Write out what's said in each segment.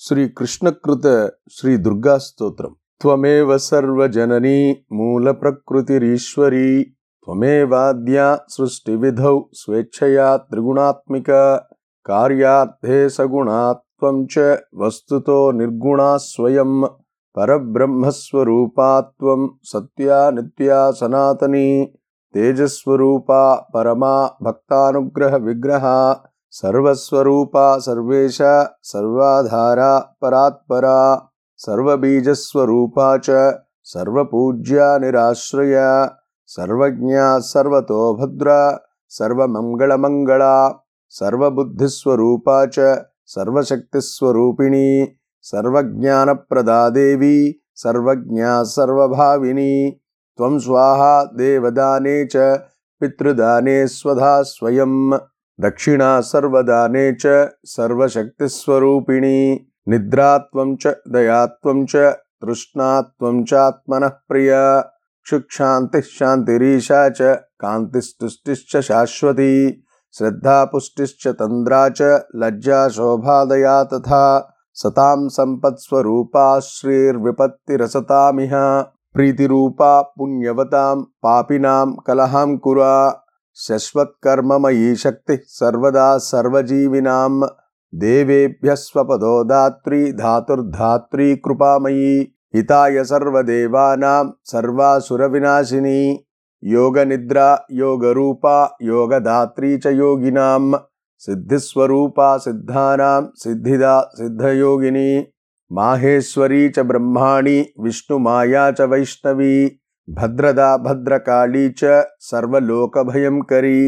श्रीकृष्णकृत श्रीदुर्गास्तोत्रम्। त्वमेव सर्वजननी मूलप्रकृतिरीश्वरी त्वमेवाद्या सृष्टिविधौ स्वेच्छया त्रिगुणात्मिका कार्यार्थे सगुणात्वं च वस्तुतो निर्गुणा स्वयं परब्रह्मस्वरूपा त्वं सत्या नित्या सनातनी तेजस्वरूपा परमा भक्तानुग्रहविग्रहा सर्वस्वरूपा सर्वेश सर्वाधारा परात्परा सर्वबीजस्वरूपा च सर्वपूज्या निराश्रया सर्वज्ञा सर्वतो भद्रा सर्वमङ्गलमङ्गला सर्वबुद्धिस्वरूपा च सर्वशक्तिस्वरूपिणी सर्वज्ञानप्रदा देवी सर्वज्ञा सर्वभाविनी त्वं स्वाहा देवदाने च पितृदाने स्वधा स्वयम् दक्षिणा सर्वदाने च सर्वशक्तिस्वरूपिणी निद्रात्वं च दयात्वं च तृष्णात्वं चात्मनः प्रिया। क्षुक्षान्तिः शान्तिरीशा च कान्तिस्तुष्टिश्च शाश्वती श्रद्धापुष्टिश्च तन्द्रा च लज्जा शोभादया तथा सतां सम्पत्स्वरूपा श्रीर्विपत्तिरसतामिह प्रीतिरूपा पुण्यवतां पापिनां कलहाङ्कुरा शश्वत्कर्ममयी शक्तिः सर्वदा सर्वजीविनां देवेभ्यः स्वपदो दात्री धातुर्धात्री कृपामयी हिताय सर्वदेवानां सर्वासुरविनाशिनी योगनिद्रा योगरूपा योगदात्री च योगिनां सिद्धिस्वरूपा सिद्धानां सिद्धिदा सिद्धयोगिनी माहेश्वरी च ब्रह्माणि विष्णुमाया च वैष्णवी भद्रदा भद्रकाली च सर्वलोकभयङ्करी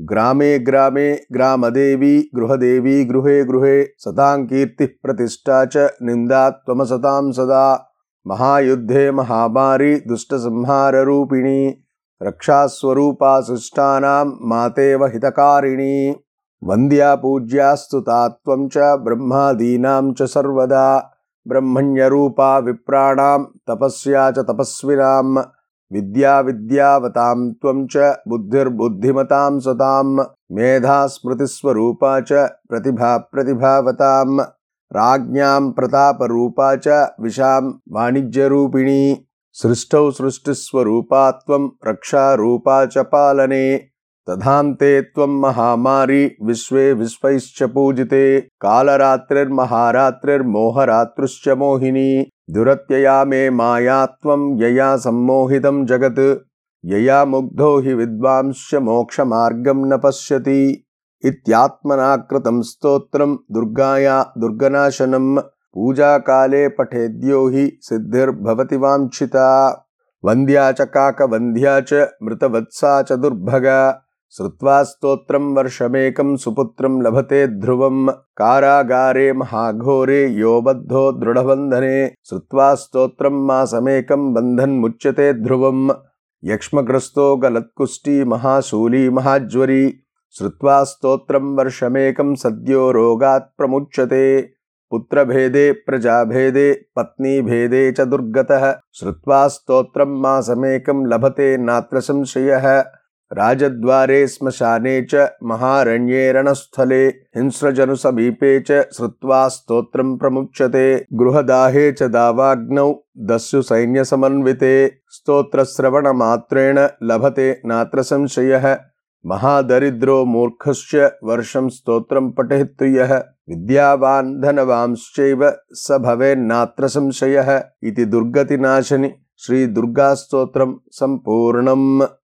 ग्रामे ग्रामे ग्रामदेवी गृहदेवी गृहे गृहे सतां कीर्तिः प्रतिष्ठा च निन्दा त्वमसतां सदा। महायुद्धे महामारी दुष्टसंहाररूपिणी रक्षास्वरूपा शिष्टानां मातेव हितकारिणी। वन्द्या पूज्यास्तुता त्वं च ब्रह्मादीनां च सर्वदा। ब्रह्मण्यरूपा विप्राणां तपस्या च तपस्विनां विद्या विद्यावताम त्वं च बुद्धिर्बुद्धिमतां सतां मेधा स्मृतिस्वरूपा च प्रतिभा प्रतिभावतां राज्ञां प्रतापरूपा च विशां वाणिज्यरूपिणी, सृष्टौ सृष्टिस्वरूपा त्वं रक्षारूपा च पालने। तथान्ते त्वं महामारी विश्वे विश्वैश्च पूजिते कालरात्रिर्महारात्रिर्मोहरात्रुश्च मोहिनी। दुरत्यया मे माया त्वं यया सम्मोहितं जगत्। यया मुग्धो हि विद्वांश्च मोक्षमार्गं न पश्यति। इत्यात्मना कृतं स्तोत्रं दुर्गाया दुर्गनाशनं पूजाकाले पठेद्यो हि सिद्धिर्भवति वाञ्छिता। वन्द्या च काकवन्ध्या च मृतवत्सा च दुर्भगा श्रुत्वा स्तोत्रं वर्षमेकं सुपुत्रं लभते ध्रुवं कारागारे महाघोरे यो बद्धो दृढबन्धने श्रुत्वा स्तोत्रं मासमेकं बन्धन्मुच्यते ध्रुवं यक्ष्मग्रस्तो गलत्कुष्टी महाशूली महाज्वरी। श्रुत्वा स्तोत्रं वर्षमेकं सद्यो रोगात् प्रमुच्यते पुत्रभेदे प्रजाभेदे पत्नीभेदे च दुर्गतः। श्रुत्वा स्तोत्रं मासमेकं लभते नात्र संशयः राजद्वारे श्मशाने च महारण्ये रणस्थले हिंस्रजनुसमीपे च श्रुत्वा स्तोत्रं प्रमुच्यते। गृहदाहे च दावाग्नौ दस्यु सैन्यसमन्विते। स्तोत्रश्रवणमात्रेण लभते नात्र संशयः महादरिद्रो मूर्खश्च वर्षं स्तोत्रं पठेत्तु यः विद्यावान् धनवांश्चैव स भवेन्नात्र संशयः इति दुर्गतिनाशनि। श्रीदुर्गास्तोत्रं सम्पूर्णम्